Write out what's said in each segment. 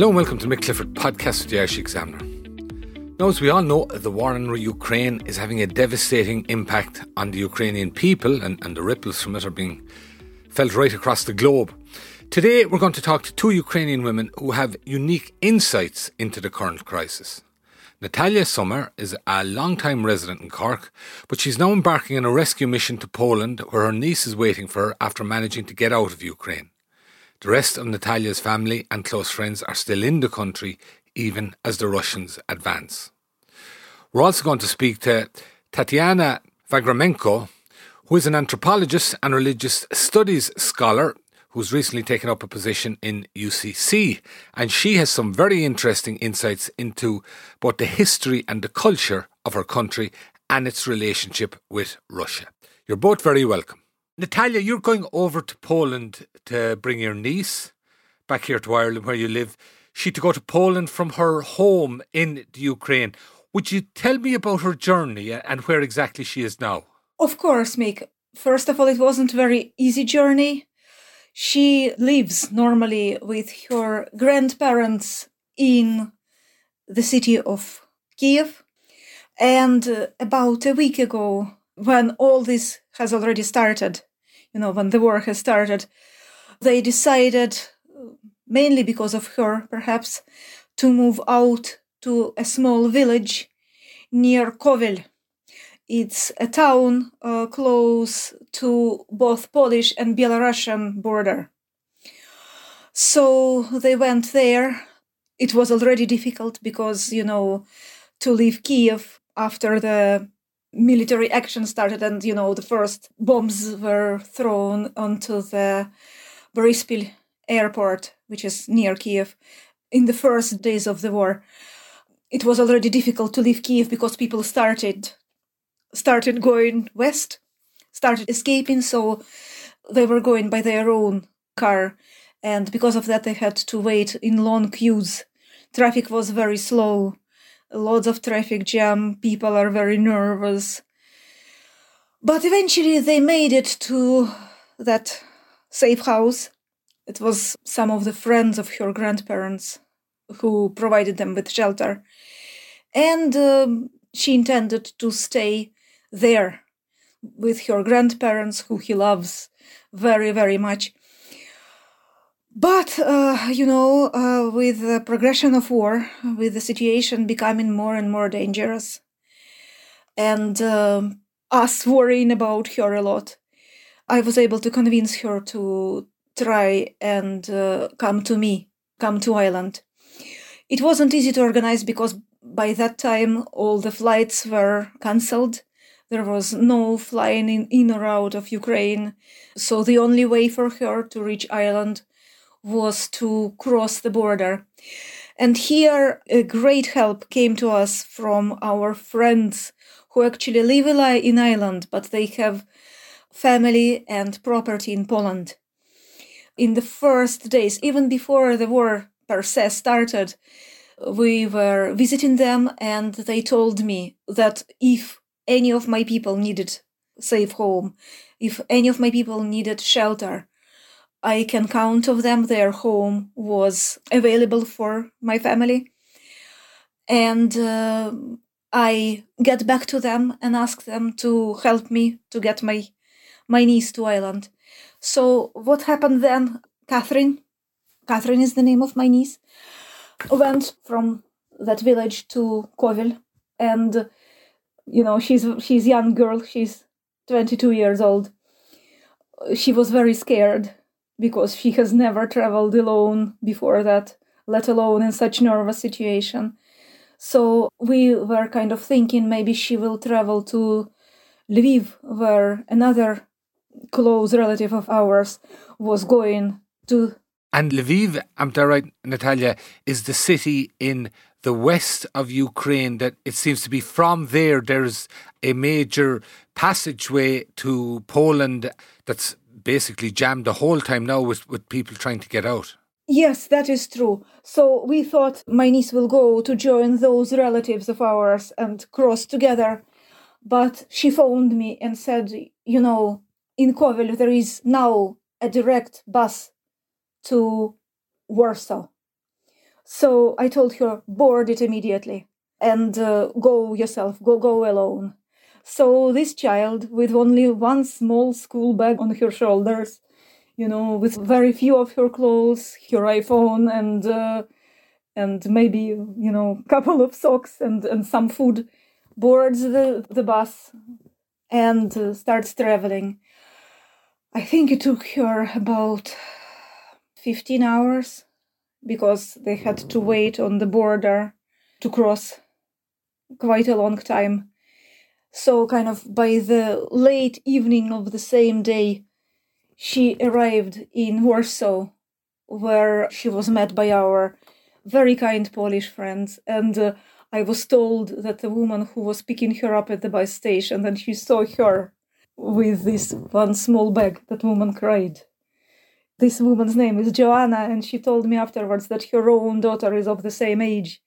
Hello and welcome to Mick Clifford podcast with the Irish Examiner. Now, as we all know, the war in Ukraine is having a devastating impact on the Ukrainian people, and, and the ripples from it are being felt right across the globe. Today, we're going to talk to two Ukrainian women who have unique insights into the current crisis. Natalia Summar is a long-time resident in Cork, but she's now embarking on a rescue mission to Poland where her niece is waiting for her after managing to get out of Ukraine. The rest of Natalia's family and close friends are still in the country, even as the Russians advance. We're also going to speak to Tatiana Vagramenko, who is an anthropologist and religious studies scholar who's recently taken up a position in UCC. And she has some very interesting insights into both the history and the culture of her country and its relationship with Russia. You're both very welcome. Natalia, you're going over to Poland to bring your niece back here to Ireland where you live she to go to Poland from her home in the Ukraine. Would you tell me about her journey and where exactly she is now? Of course, Mick. First of all, it wasn't a very easy journey. She lives normally with her grandparents in the city of Kiev. And uh, about a week ago, when all this has already started, you know, when the war has started, they decided mainly because of her, perhaps, to move out to a small village near Kovel. It's a town uh, close to both Polish and Belarusian border. So they went there. It was already difficult because, you know, to leave Kiev after the military action started and, you know, the first bombs were thrown onto the Boryspil airport, which is near Kiev, in the first days of the war. It was already difficult to leave Kiev because people started started going west, started escaping, so they were going by their own car, and because of that, they had to wait in long queues. Traffic was very slow, lots of traffic jam. People are very nervous. But eventually, they made it to that safe house it was some of the friends of her grandparents who provided them with shelter. And um, she intended to stay there with her grandparents, who he loves very, very much. But, uh, you know, uh, with the progression of war, with the situation becoming more and more dangerous, and uh, us worrying about her a lot, I was able to convince her to try and uh, come to me, come to Ireland. It wasn't easy to organize because by that time all the flights were cancelled. There was no flying in, in or out of Ukraine. So the only way for her to reach Ireland was to cross the border. And here, a great help came to us from our friends who actually live in Ireland, but they have family and property in Poland in the first days, even before the war per se started, we were visiting them and they told me that if any of my people needed safe home, if any of my people needed shelter, I can count of them their home was available for my family. And uh, I get back to them and ask them to help me to get my my niece to Ireland. So what happened then? Catherine, Catherine is the name of my niece, went from that village to Kovel, and you know she's she's young girl. She's 22 years old. She was very scared because she has never traveled alone before that, let alone in such nervous situation. So we were kind of thinking maybe she will travel to Lviv, where another close relative of ours was going to. And Lviv, am I right, Natalia, is the city in the west of Ukraine that it seems to be from there there's a major passageway to Poland that's basically jammed the whole time now with, with people trying to get out. Yes, that is true. So we thought my niece will go to join those relatives of ours and cross together. But she phoned me and said, you know, in Kovel there is now a direct bus to Warsaw. So I told her, board it immediately and uh, go yourself, go go alone. So this child, with only one small school bag on her shoulders, you know, with very few of her clothes, her iPhone, and uh, and maybe you know, couple of socks and and some food, boards the the bus and uh, starts traveling. I think it took her about 15 hours because they had to wait on the border to cross quite a long time. So, kind of by the late evening of the same day, she arrived in Warsaw, where she was met by our very kind Polish friends. And uh, I was told that the woman who was picking her up at the bus station, and she saw her with this one small bag, that woman cried this woman's name is Joanna, and she told me afterwards that her own daughter is of the same age.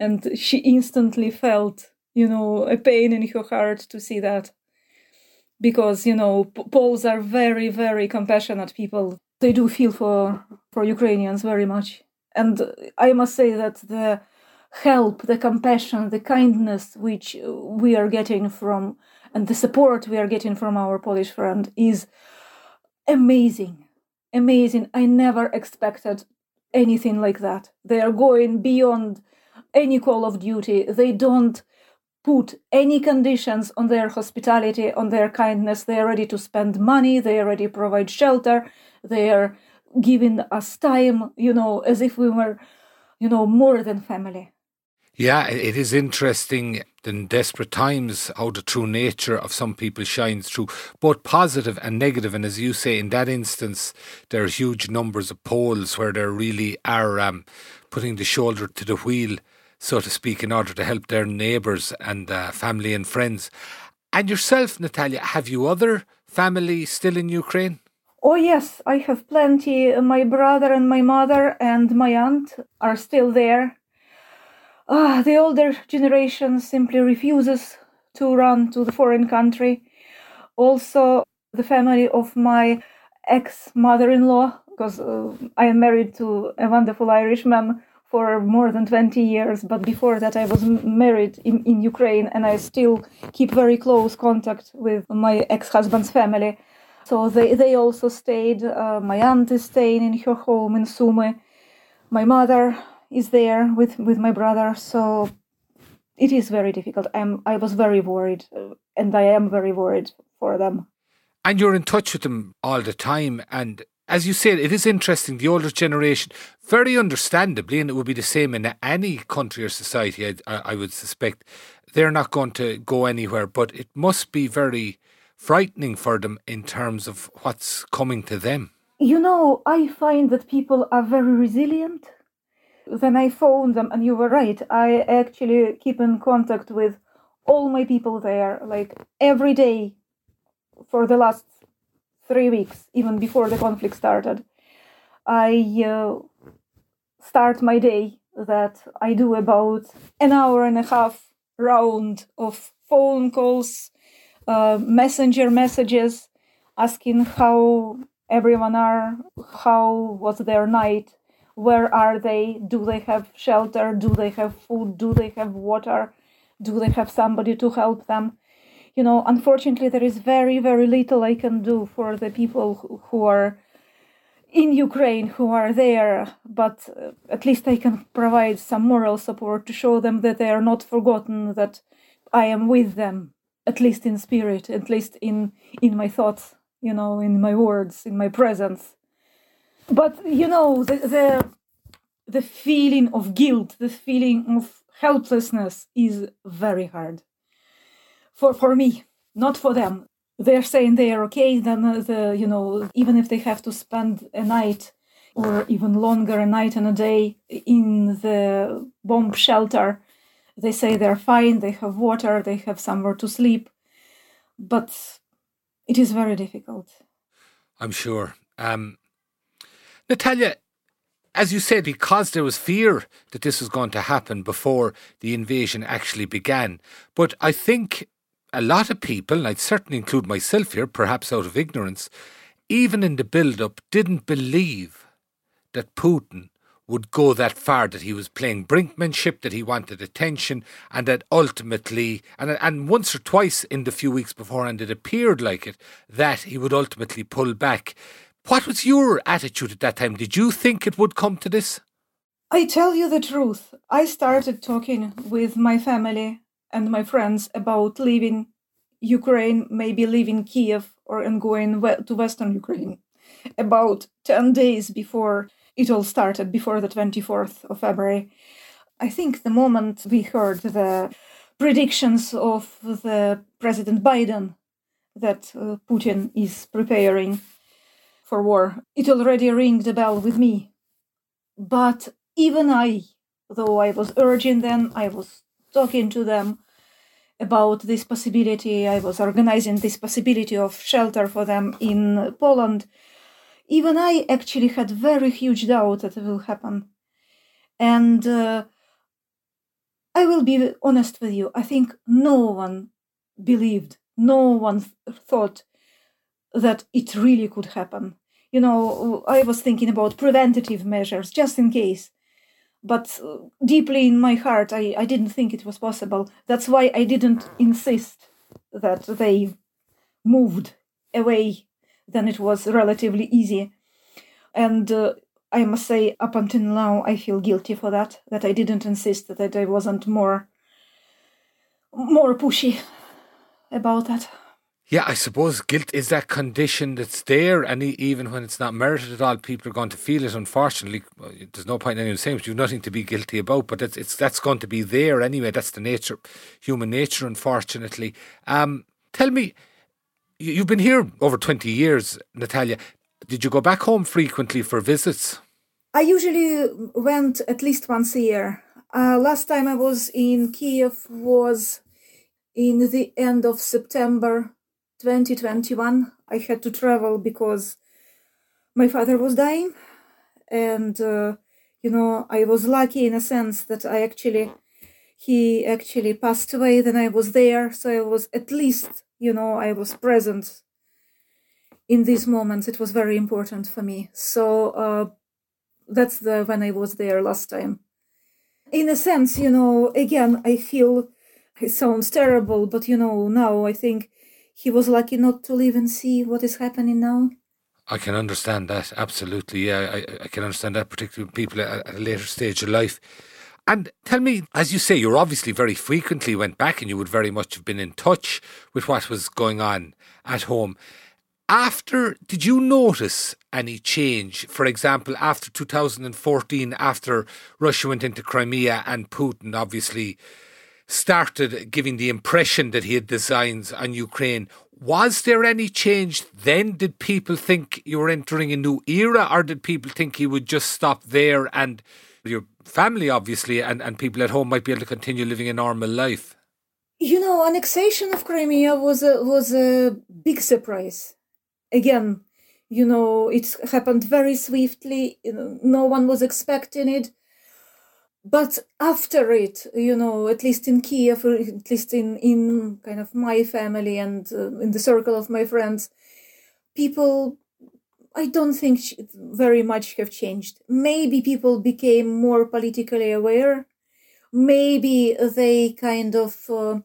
And she instantly felt, you know, a pain in her heart to see that. Because, you know, Poles are very, very compassionate people. They do feel for, for Ukrainians very much. And I must say that the help, the compassion, the kindness which we are getting from, and the support we are getting from our Polish friend is amazing amazing. I never expected anything like that. They are going beyond any call of duty. They don't put any conditions on their hospitality, on their kindness. They are ready to spend money. They are ready to provide shelter. They are giving us time, you know, as if we were, you know, more than family. Yeah, it is interesting in desperate times how the true nature of some people shines through, both positive and negative. And as you say, in that instance, there are huge numbers of Poles where there really are um, putting the shoulder to the wheel, so to speak, in order to help their neighbours and uh, family and friends. And yourself, Natalia, have you other family still in Ukraine? Oh, yes, I have plenty. My brother and my mother and my aunt are still there uh, the older generation simply refuses to run to the foreign country. Also, the family of my ex mother in law, because uh, I am married to a wonderful Irishman for more than 20 years, but before that, I was married in, in Ukraine and I still keep very close contact with my ex husband's family. So they, they also stayed. Uh, my aunt is staying in her home in Sumy. My mother is there with with my brother so it is very difficult i'm i was very worried uh, and i am very worried for them and you're in touch with them all the time and as you said, it is interesting. The older generation, very understandably, and it would be the same in any country or society, I, I would suspect, they're not going to go anywhere. But it must be very frightening for them in terms of what's coming to them. You know, I find that people are very resilient then I phoned them, and you were right. I actually keep in contact with all my people there, like every day for the last three weeks, even before the conflict started. I uh, start my day that I do about an hour and a half round of phone calls, uh, messenger messages, asking how everyone are, how was their night, where are they do they have shelter do they have food do they have water do they have somebody to help them you know unfortunately there is very very little i can do for the people who are in ukraine who are there but uh, at least i can provide some moral support to show them that they are not forgotten that i am with them at least in spirit at least in in my thoughts you know in my words in my presence. But you know the, the the feeling of guilt the feeling of helplessness is very hard for for me not for them they're saying they are okay, then uh, the you know even if they have to spend a night or even longer, a night and a day in the bomb shelter, they say they're fine, they have water, they have somewhere to sleep, but it is very difficult. I'm sure. Um, Natalia, as you said, because there was fear that this was going to happen before the invasion actually began. But I think a lot of people, and I'd certainly include myself here, perhaps out of ignorance, even in the build up, didn't believe that Putin would go that far, that he was playing brinkmanship, that he wanted attention, and that ultimately, and, and once or twice in the few weeks beforehand, it appeared like it, that he would ultimately pull back. What was your attitude at that time? Did you think it would come to this? I tell you the truth. I started talking with my family and my friends about leaving Ukraine, maybe leaving Kiev or and going to Western Ukraine about 10 days before it all started, before the 24th of February. I think the moment we heard the predictions of the President Biden that uh, Putin is preparing for war, it already rang the bell with me. But even I, though I was urging them, I was talking to them about this possibility. I was organizing this possibility of shelter for them in Poland. Even I actually had very huge doubt that it will happen. And uh, I will be honest with you, I think no one believed, no one th- thought that it really could happen. You know, I was thinking about preventative measures just in case but uh, deeply in my heart I, I didn't think it was possible. That's why i didn't insist that they moved away then it was relatively easy. And uh, i must say up until now i feel guilty for that that i didn't insist that i wasn't more more pushy about that yeah, I suppose guilt is that condition that's there, and even when it's not merited at all, people are going to feel it. Unfortunately, there's no point in anyone saying you've nothing to be guilty about, but it's, it's that's going to be there anyway. That's the nature, human nature, unfortunately. Um, tell me, you've been here over twenty years, Natalia. Did you go back home frequently for visits? I usually went at least once a year. Uh, last time I was in Kiev was in the end of September 2021 i had to travel because my father was dying. And uh, you know i was lucky in a sense that i actually he actually passed away then i was there. So i was at least you know i was present in these moments. It was very important for me. So uh, that's the when i was there last time. In a sense you know again i feel it sounds terrible but you know now i think he was lucky not to live and see what is happening now. I can understand that absolutely. Yeah, I, I can understand that, particularly people at, at a later stage of life. And tell me, as you say, you obviously very frequently went back, and you would very much have been in touch with what was going on at home. After, did you notice any change? For example, after 2014, after Russia went into Crimea and Putin obviously started giving the impression that he had designs on Ukraine. Was there any change then? Did people think you were entering a new era, or did people think he would just stop there and your family, obviously, and, and people at home might be able to continue living a normal life? You know, annexation of Crimea was a was a big surprise. Again, you know, it happened very swiftly. No one was expecting it but after it you know at least in kiev at least in in kind of my family and uh, in the circle of my friends people i don't think very much have changed. Maybe people became more politically aware. Maybe they kind of uh,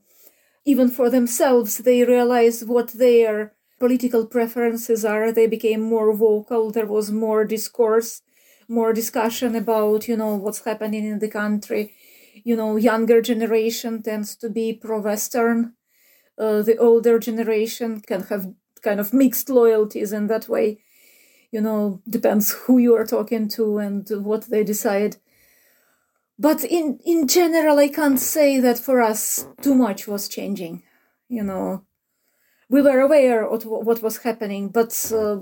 even for themselves they realize what their political preferences are. They became more vocal. There was more discourse more discussion about you know what's happening in the country. You know younger generation tends to be pro-western. Uh, the older generation can have kind of mixed loyalties in that way. You know depends who you are talking to and what they decide. But in in general i can't say that for us too much was changing. You know we were aware of what was happening, but uh,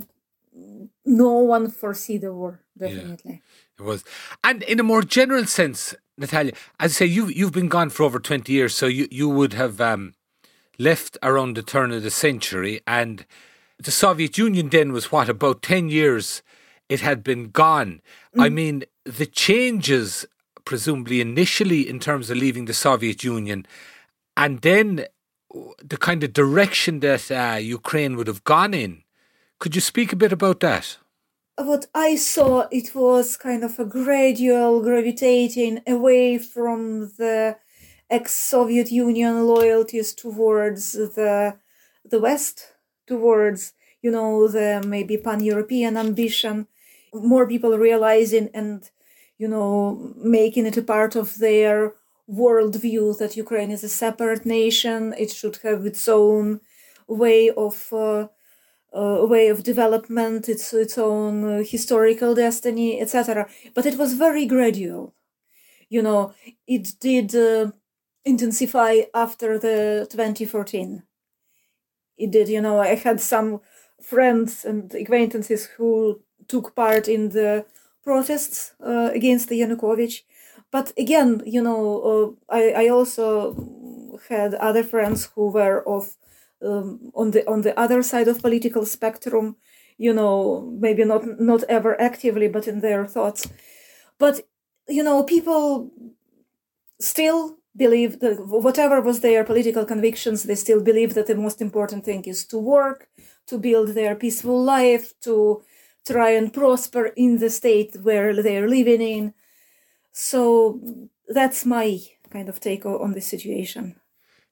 no one foresee the war. Definitely, yeah, it was. And in a more general sense, Natalia, as I say, you you've been gone for over twenty years, so you you would have um, left around the turn of the century, and the Soviet Union then was what about ten years. It had been gone. Mm. I mean, the changes, presumably initially in terms of leaving the Soviet Union, and then the kind of direction that uh, Ukraine would have gone in. Could you speak a bit about that? What I saw, it was kind of a gradual gravitating away from the ex-Soviet Union loyalties towards the the West, towards you know the maybe pan-European ambition. More people realizing and you know making it a part of their worldview that Ukraine is a separate nation. It should have its own way of uh, uh, way of development, its its own uh, historical destiny, etc. But it was very gradual. You know, it did uh, intensify after the 2014. It did. You know, I had some friends and acquaintances who took part in the protests uh, against the Yanukovych but again, you know, uh, I, I also had other friends who were of um, on the on the other side of political spectrum. You know, maybe not not ever actively, but in their thoughts. But you know, people still believe that whatever was their political convictions, they still believe that the most important thing is to work, to build their peaceful life, to try and prosper in the state where they're living in so that's my kind of take on the situation.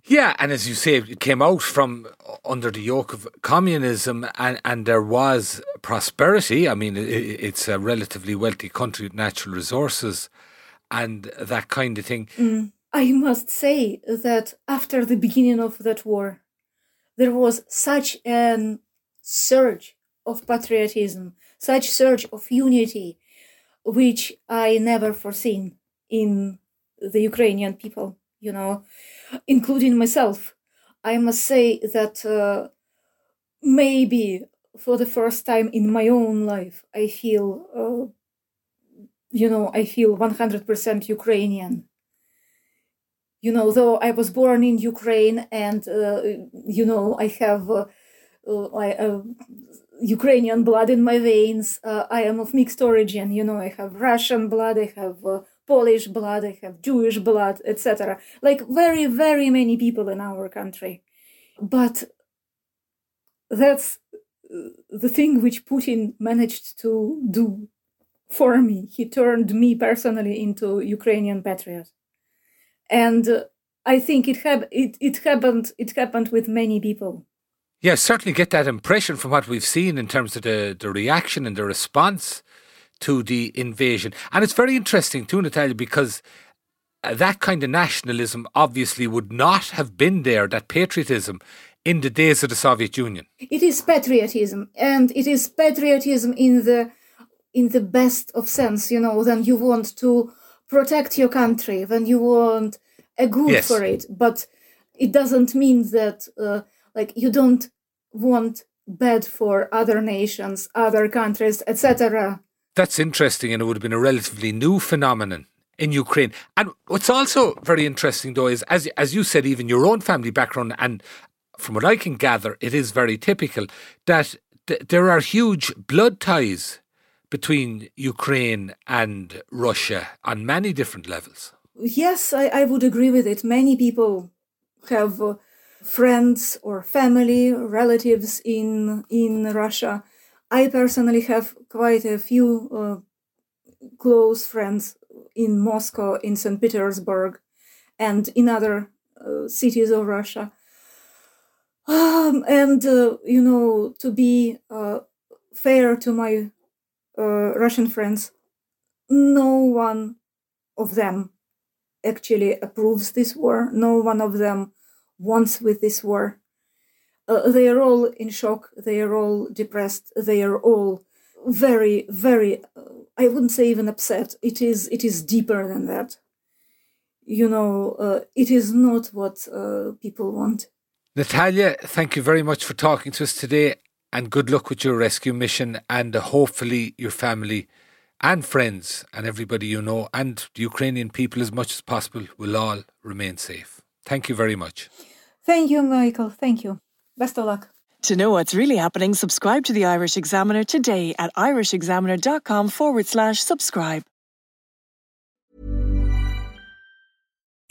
Yeah, and as you say, it came out from under the yoke of communism, and, and there was prosperity. I mean, it, it's a relatively wealthy country with natural resources and that kind of thing. Mm. I must say that after the beginning of that war, there was such a surge of patriotism, such surge of unity, which I never foreseen in the Ukrainian people, you know, including myself. I must say that uh, maybe for the first time in my own life, I feel, uh, you know, I feel 100% Ukrainian. You know, though I was born in Ukraine and, uh, you know, I have uh, uh, uh, Ukrainian blood in my veins. I am of mixed origin. You know, I have Russian blood, I have Polish blood, I have Jewish blood, etc. Like very, very many people in our country. But that's uh, the thing which Putin managed to do for me. He turned me personally into Ukrainian patriot. And uh, I think it, hap- it, it happened it happened with many people yeah, certainly get that impression from what we've seen in terms of the, the reaction and the response to the invasion. And it's very interesting too, Natalia, because uh, that kind of nationalism obviously would not have been there, that patriotism, in the days of the Soviet Union. It is patriotism, and it is patriotism in the in the best of sense. You know, then you want to protect your country, then you want a good yes. for it, but it doesn't mean that. Uh, like you don't want bad for other nations, other countries, etc. That's interesting, and it would have been a relatively new phenomenon in Ukraine. And what's also very interesting, though, is as as you said, even your own family background, and from what I can gather, it is very typical that th- there are huge blood ties between Ukraine and Russia on many different levels. Yes, I, I would agree with it. Many people have. Uh, friends or family, relatives in in Russia. I personally have quite a few uh, close friends in Moscow, in St. Petersburg, and in other uh, cities of Russia. Um, and uh, you know, to be uh, fair to my uh, Russian friends, no one of them actually approves this war. No one of them wants with this war. Uh, they are all in shock. They are all depressed. They are all very, very. Uh, I wouldn't say even upset. It is. It is deeper than that. You know, uh, it is not what uh, people want. Natalia, thank you very much for talking to us today and good luck with your rescue mission and uh, hopefully your family and friends and everybody you know and the Ukrainian people as much as possible will all remain safe. Thank you very much. Thank you, Michael. Thank you. Best of luck. To know what's really happening, subscribe to the Irish Examiner today at irishexaminer.com forward slash subscribe.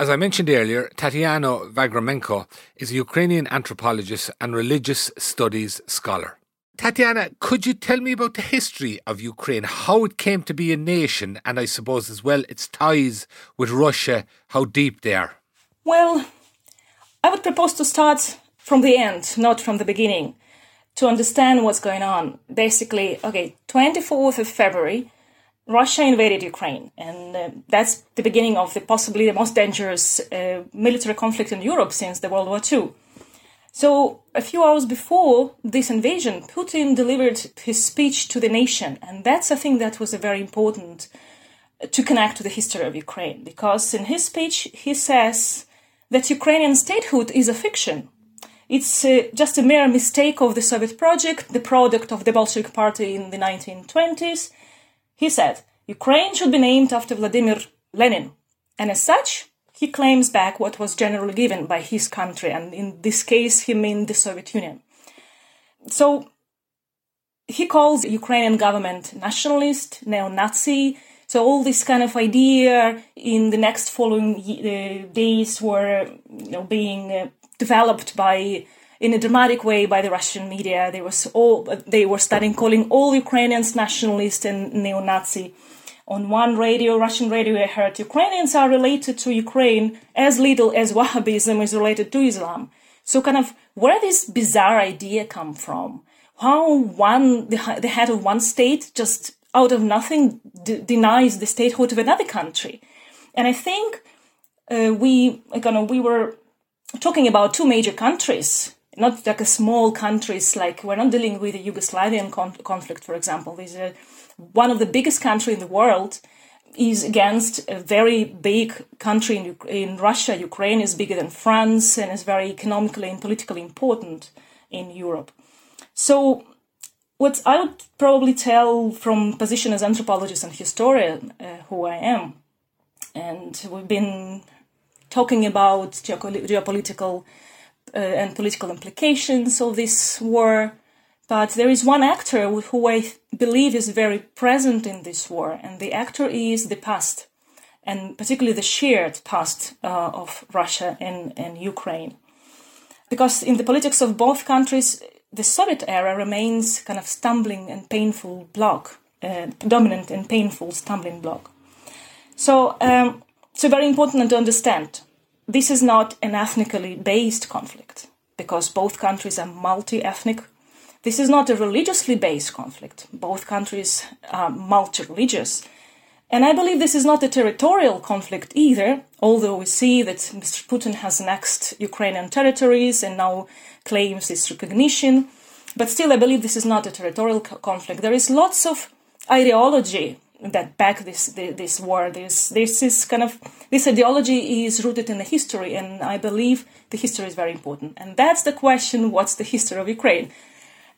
As I mentioned earlier, Tatiana Vagramenko is a Ukrainian anthropologist and religious studies scholar. Tatiana, could you tell me about the history of Ukraine, how it came to be a nation, and I suppose as well its ties with Russia, how deep they are? Well, I would propose to start from the end, not from the beginning, to understand what's going on. Basically, okay, 24th of February, Russia invaded Ukraine, and uh, that's the beginning of the possibly the most dangerous uh, military conflict in Europe since the World War II. So, a few hours before this invasion, Putin delivered his speech to the nation, and that's a thing that was very important to connect to the history of Ukraine, because in his speech he says that Ukrainian statehood is a fiction. It's uh, just a mere mistake of the Soviet project, the product of the Bolshevik Party in the 1920s he said, Ukraine should be named after Vladimir Lenin. And as such, he claims back what was generally given by his country, and in this case, he meant the Soviet Union. So he calls the Ukrainian government nationalist, neo-Nazi. So all this kind of idea in the next following uh, days were you know, being uh, developed by in a dramatic way by the Russian media. They was all they were starting calling all Ukrainians nationalist and neo-Nazi. On one radio, Russian radio, I heard Ukrainians are related to Ukraine as little as Wahhabism is related to Islam. So, kind of, where this bizarre idea come from? How one the, the head of one state just out of nothing d- denies the statehood of another country? And I think uh, we, kind of, we were talking about two major countries not like a small countries like we're not dealing with the Yugoslavian con- conflict, for example. Is one of the biggest country in the world is against a very big country in, in Russia. Ukraine is bigger than France and is very economically and politically important in Europe. So what I would probably tell from position as anthropologist and historian, uh, who I am, and we've been talking about geopolitical uh, and political implications of this war. But there is one actor who I believe is very present in this war, and the actor is the past, and particularly the shared past uh, of Russia and, and Ukraine. Because in the politics of both countries, the Soviet era remains kind of stumbling and painful block, uh, dominant and painful stumbling block. So um, it's very important to understand this is not an ethnically based conflict because both countries are multi ethnic. This is not a religiously based conflict. Both countries are multi religious. And I believe this is not a territorial conflict either, although we see that Mr. Putin has annexed Ukrainian territories and now claims its recognition. But still, I believe this is not a territorial conflict. There is lots of ideology that back this this war. This this is kind of this ideology is rooted in the history, and I believe the history is very important. And that's the question: What's the history of Ukraine?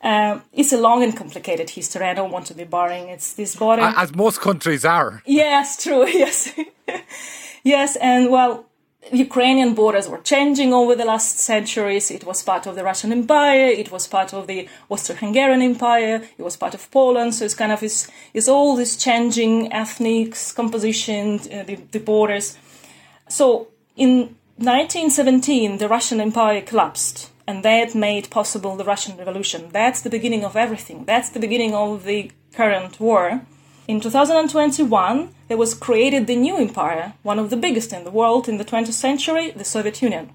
Uh, it's a long and complicated history. I don't want to be boring. It's this border, as most countries are. Yes, true. Yes, Yes, and well, Ukrainian borders were changing over the last centuries. It was part of the Russian Empire. It was part of the Austro-Hungarian Empire. It was part of Poland. So it's kind of it's, it's all this changing ethnic composition, uh, the, the borders. So in 1917, the Russian Empire collapsed, and that made possible the Russian Revolution. That's the beginning of everything. That's the beginning of the current war. In 2021, there was created the new empire, one of the biggest in the world in the 20th century, the Soviet Union.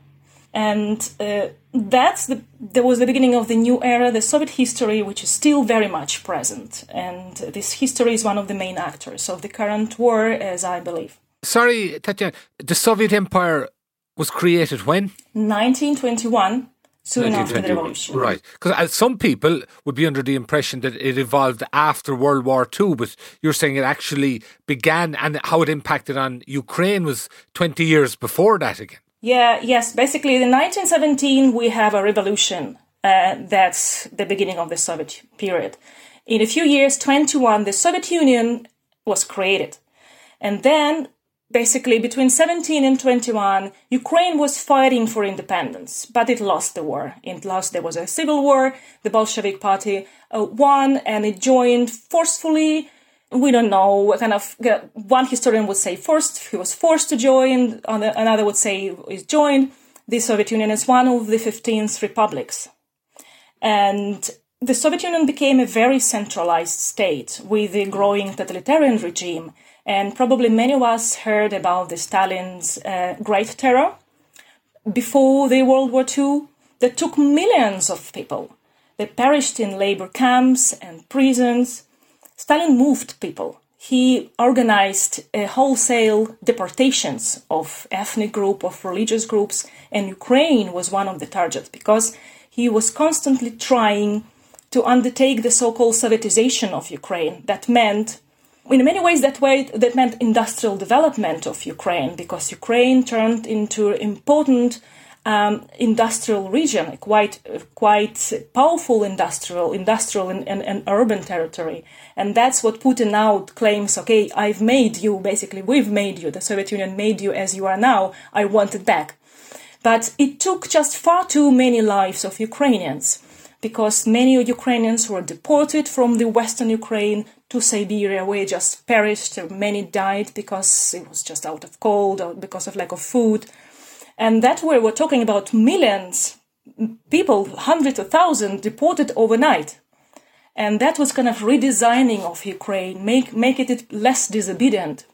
And uh, that's the, there was the beginning of the new era, the Soviet history, which is still very much present. And this history is one of the main actors of the current war, as I believe. Sorry, Tatiana, the Soviet Empire was created when? 1921 soon after the revolution. Right. Because uh, some people would be under the impression that it evolved after World War II, but you're saying it actually began and how it impacted on Ukraine was 20 years before that again. Yeah, yes. Basically, in 1917, we have a revolution. Uh, that's the beginning of the Soviet period. In a few years, 21, the Soviet Union was created. And then basically between 17 and 21 ukraine was fighting for independence but it lost the war. It lost there was a civil war the bolshevik party uh, won and it joined forcefully. We don't know what kind of one historian would say forced he was forced to join another would say he joined. The soviet union as one of the 15 republics. And the soviet union became a very centralized state with a growing totalitarian regime and probably many of us heard about the Stalin's uh, Great Terror before the World War II that took millions of people. They perished in labor camps and prisons. Stalin moved people. He organized uh, wholesale deportations of ethnic group, of religious groups, and Ukraine was one of the targets because he was constantly trying to undertake the so-called Sovietization of Ukraine. That meant in many ways that way that meant industrial development of Ukraine because Ukraine turned into an important um, industrial region, quite quite powerful industrial industrial and, and, and, urban territory, and that's what Putin now claims. Okay, I've made you basically. We've made you. The Soviet Union made you as you are now. I want it back, but it took just far too many lives of Ukrainians because many Ukrainians were deported from the western Ukraine to Siberia, where just perished. Many died because it was just out of cold or because of lack of food. And that way we're talking about millions people, hundreds of thousands deported overnight. And that was kind of redesigning of Ukraine, make, making it less disobedient.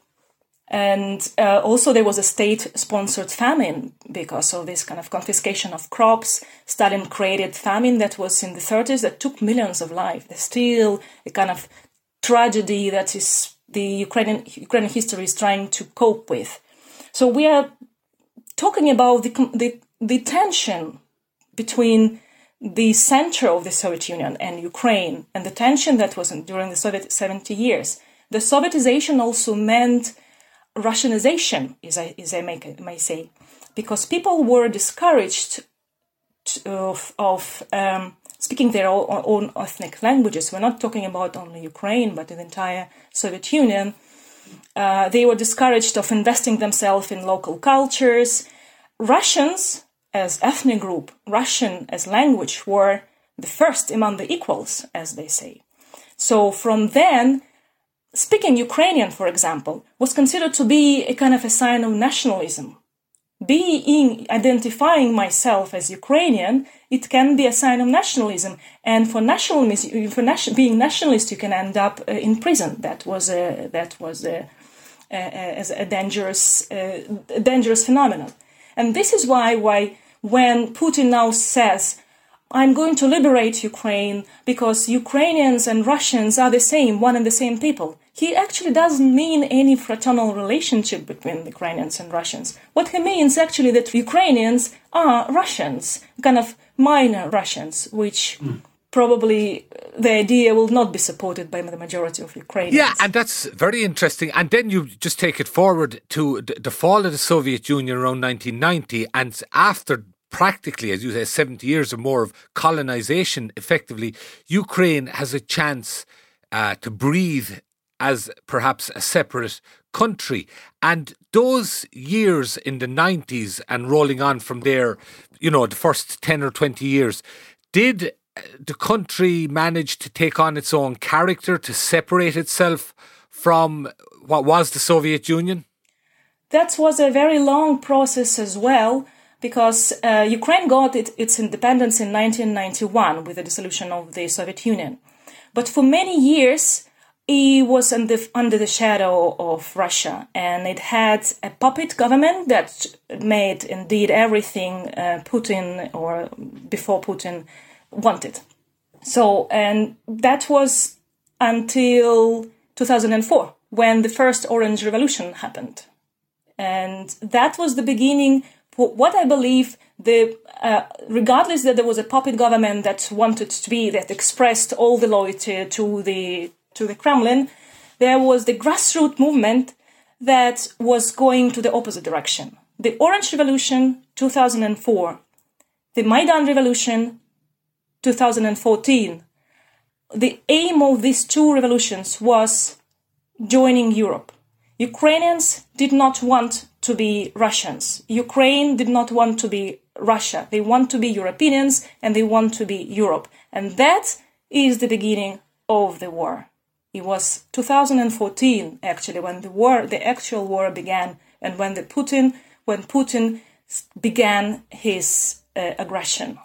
And uh, also there was a state-sponsored famine because of this kind of confiscation of crops. Stalin created famine that was in the 30s that took millions of lives. There's still a kind of tragedy that is the Ukrainian Ukrainian history is trying to cope with. So we are talking about the the, the tension between the center of the Soviet Union and Ukraine, and the tension that was during the Soviet 70 years. The Sovietization also meant Russianization, as I, as I may, may say, because people were discouraged of, of um, speaking their own ethnic languages. We're not talking about only Ukraine, but the entire Soviet Union. Uh, they were discouraged of investing themselves in local cultures. Russians, as ethnic group, Russian as language, were the first among the equals, as they say. So from then, speaking Ukrainian, for example, was considered to be a kind of a sign of nationalism being identifying myself as Ukrainian, it can be a sign of nationalism. And for nationalism, for nation, being nationalist, you can end up uh, in prison. That was a that was a, a, a dangerous a dangerous phenomenon. And this is why why when Putin now says I'm going to liberate Ukraine because Ukrainians and Russians are the same, one and the same people. He actually doesn't mean any fraternal relationship between Ukrainians and Russians. What he means actually that Ukrainians are Russians, kind of minor Russians, which mm. probably the idea will not be supported by the majority of Ukrainians. Yeah, and that's very interesting. And then you just take it forward to the fall of the Soviet Union around 1990, and after practically, as you say, 70 years or more of colonization, effectively, Ukraine has a chance uh, to breathe as perhaps a separate country. And those years in the 90s and rolling on from there, you know, the first 10 or 20 years, did the country manage to take on its own character, to separate itself from what was the Soviet Union? That was a very long process as well, because uh, Ukraine got it, its independence in 1991 with the dissolution of the Soviet Union. But for many years, it was under, under the shadow of Russia, and it had a puppet government that made indeed everything uh, Putin or before Putin wanted. So, and that was until 2004 when the first Orange Revolution happened. And that was the beginning for what I believe the, uh, regardless that there was a puppet government that wanted to be, that expressed all the loyalty to the, to the Kremlin, there was the grassroots movement that was going to the opposite direction. The Orange Revolution, 2004, the Maidan Revolution, 2014, the aim of these two revolutions was joining Europe. Ukrainians did not want to be Russians. Ukraine did not want to be Russia. They want to be Europeans and they want to be Europe. And that is the beginning of the war. It was 2014 actually when the war, the actual war began and when the Putin, when Putin began his uh, aggression.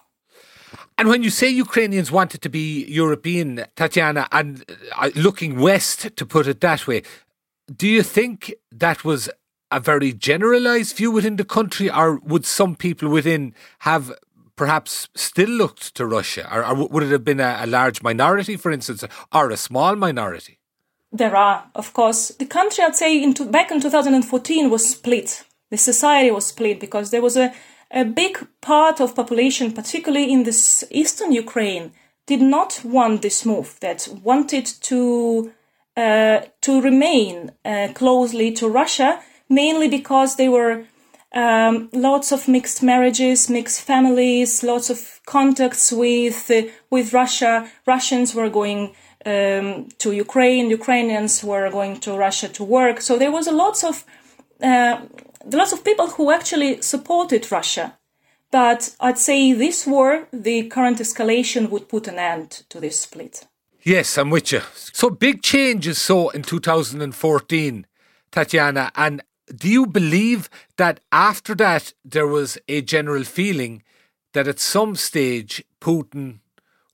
And when you say Ukrainians wanted to be European, Tatiana, and uh, looking west, to put it that way, do you think that was a very generalized view within the country, or would some people within have perhaps still looked to Russia, or, or would it have been a, a large minority, for instance, or a small minority? There are, of course. The country, I'd say, in back in 2014 was split. The society was split because there was a a big part of population, particularly in this eastern Ukraine, did not want this move. That wanted to uh, to remain uh, closely to Russia, mainly because they were um, lots of mixed marriages, mixed families, lots of contacts with uh, with Russia. Russians were going um, to Ukraine. Ukrainians were going to Russia to work. So there was a lots of uh, lots of people who actually supported Russia. But I'd say this war, the current escalation, would put an end to this split. Yes, I'm with you. So big changes so in 2014, Tatiana. And do you believe that after that there was a general feeling that at some stage Putin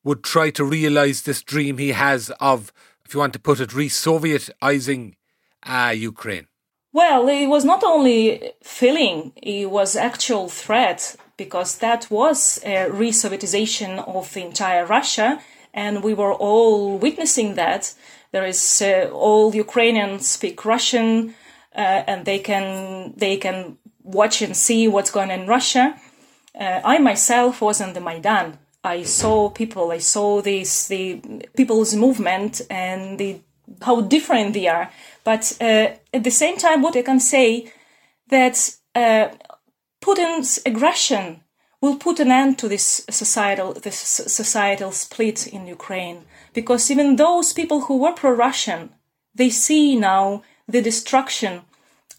would try to realise this dream he has of, if you want to put it, re Sovietizing uh, Ukraine? Well, it was not only feeling, it was actual threat because that was a re-Sovietization of the entire Russia, and we were all witnessing that. There is uh, all Ukrainians speak Russian, uh, and they can they can watch and see what's going on in Russia. Uh, I myself was on the Maidan. I saw people. I saw this the people's movement and the how different they are. But uh, at the same time, what I can say that uh, Putin's aggression will put an end to this societal this societal split in Ukraine because even those people who were pro-Russian they see now the destruction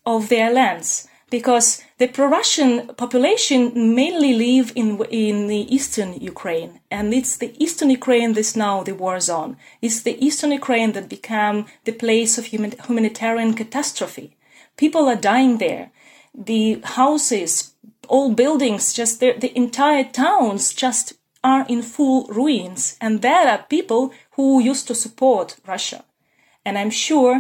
of their lands because the pro-Russian population mainly live in in the eastern Ukraine, and it's the eastern Ukraine that's now the war zone. It's the eastern Ukraine that became the place of human, humanitarian catastrophe. People are dying there. The houses, all buildings, just the, the entire towns, just are in full ruins, and there are people who used to support Russia, and I'm sure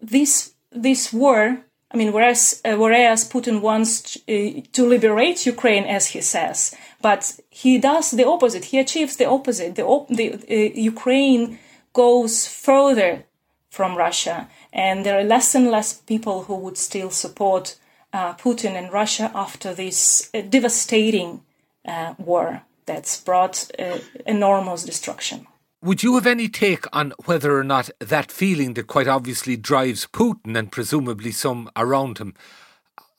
this this war I mean, whereas uh, whereas Putin wants uh, to liberate Ukraine, as he says, but he does the opposite. He achieves the opposite. The, op- the uh, Ukraine goes further from Russia, and there are less and less people who would still support uh, Putin and Russia after this uh, devastating uh, war that's brought enormous destruction. Would you have any take on whether or not that feeling that quite obviously drives Putin and presumably some around him,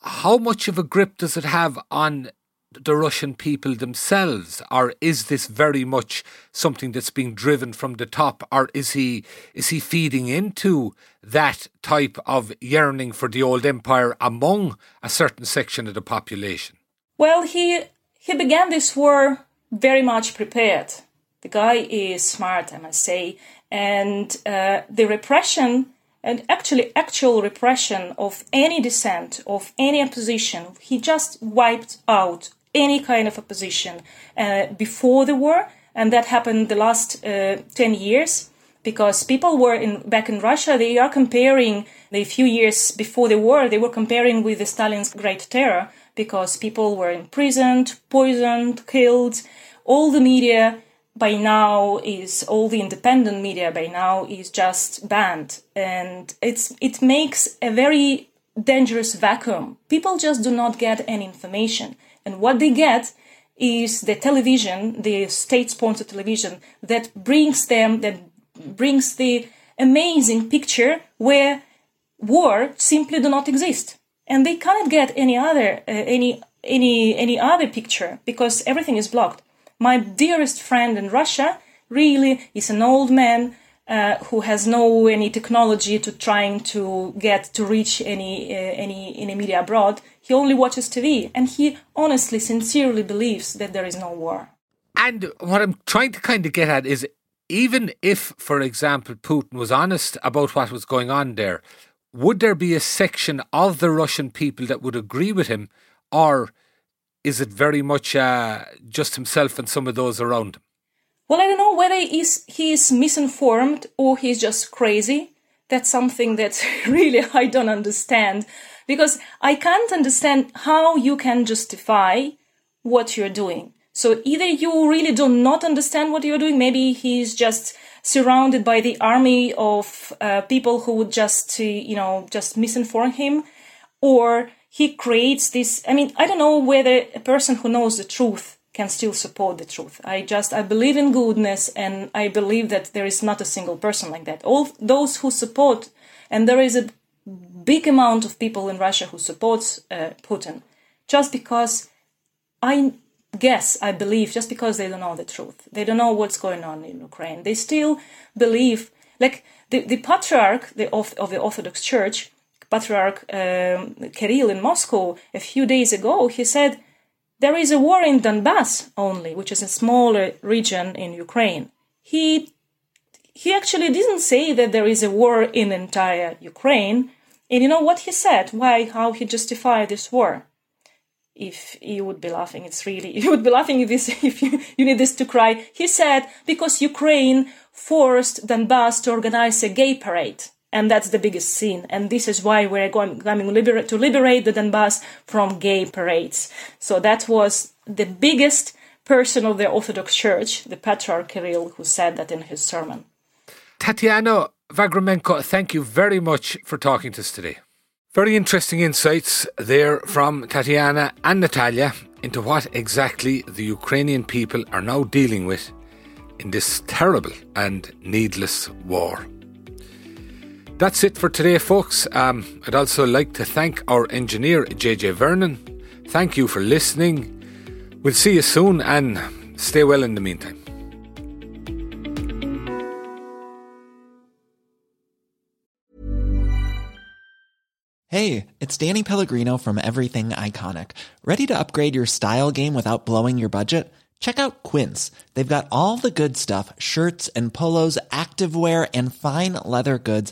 how much of a grip does it have on the Russian people themselves, or is this very much something that's being driven from the top, or is he is he feeding into that type of yearning for the old empire among a certain section of the population? Well, he he began this war very much prepared. The guy is smart, I must say, and uh, the repression and actually actual repression of any dissent of any opposition he just wiped out any kind of opposition uh, before the war. And that happened the last uh, 10 years because people were in back in russia they are comparing the few years before the war they were comparing with the stalin's great terror because people were imprisoned poisoned killed. All the media by now is all the independent media by now is just banned. And it's it makes a very dangerous vacuum. People just do not get any information. And what they get is the television the state sponsored television that brings them that brings the amazing picture where war simply do not exist. And they cannot get any other uh, any any any other picture because everything is blocked my dearest friend in Russia really is an old man uh, who has no any technology to trying to get to reach any uh, any any media abroad. He only watches TV, and he honestly, sincerely believes that there is no war. And what I'm trying to kind of get at is, even if, for example, Putin was honest about what was going on there, would there be a section of the Russian people that would agree with him, or is it very much uh, just himself and some of those around him? Well, I don't know whether he's, he's misinformed or he's just crazy. That's something that really I don't understand because I can't understand how you can justify what you're doing. So either you really do not understand what you're doing, maybe he's just surrounded by the army of uh, people who would just, uh, you know, just misinform him, or he creates this i mean i don't know whether a person who knows the truth can still support the truth. I just i believe in goodness and i believe that there is not a single person like that. All those who support and there is a big amount of people in russia who supports uh, putin just because i guess i believe just because they don't know the truth. They don't know what's going on in ukraine. They still believe like the, the patriarch the, of, of the orthodox church Patriarch um, Kirill in Moscow a few days ago, he said, There is a war in Donbass only, which is a smaller region in Ukraine. He, he actually didn't say that there is a war in entire Ukraine. And you know what he said? Why, how he justified this war? if you would be laughing it's really you would be laughing if this if you, you need this to cry he said because ukraine forced donbass to organize a gay parade and that's the biggest sin. And this is why we're going, coming liber- to liberate the Donbass from gay parades. So that was the biggest person of the Orthodox Church, the Patriarch Kirill, who said that in his sermon. Tatiana Vagramenko, thank you very much for talking to us today. Very interesting insights there from Tatiana and Natalya into what exactly the Ukrainian people are now dealing with in this terrible and needless war. That's it for today, folks. Um, I'd also like to thank our engineer, JJ Vernon. Thank you for listening. We'll see you soon and stay well in the meantime. Hey, it's Danny Pellegrino from Everything Iconic. Ready to upgrade your style game without blowing your budget? Check out Quince. They've got all the good stuff shirts and polos, activewear, and fine leather goods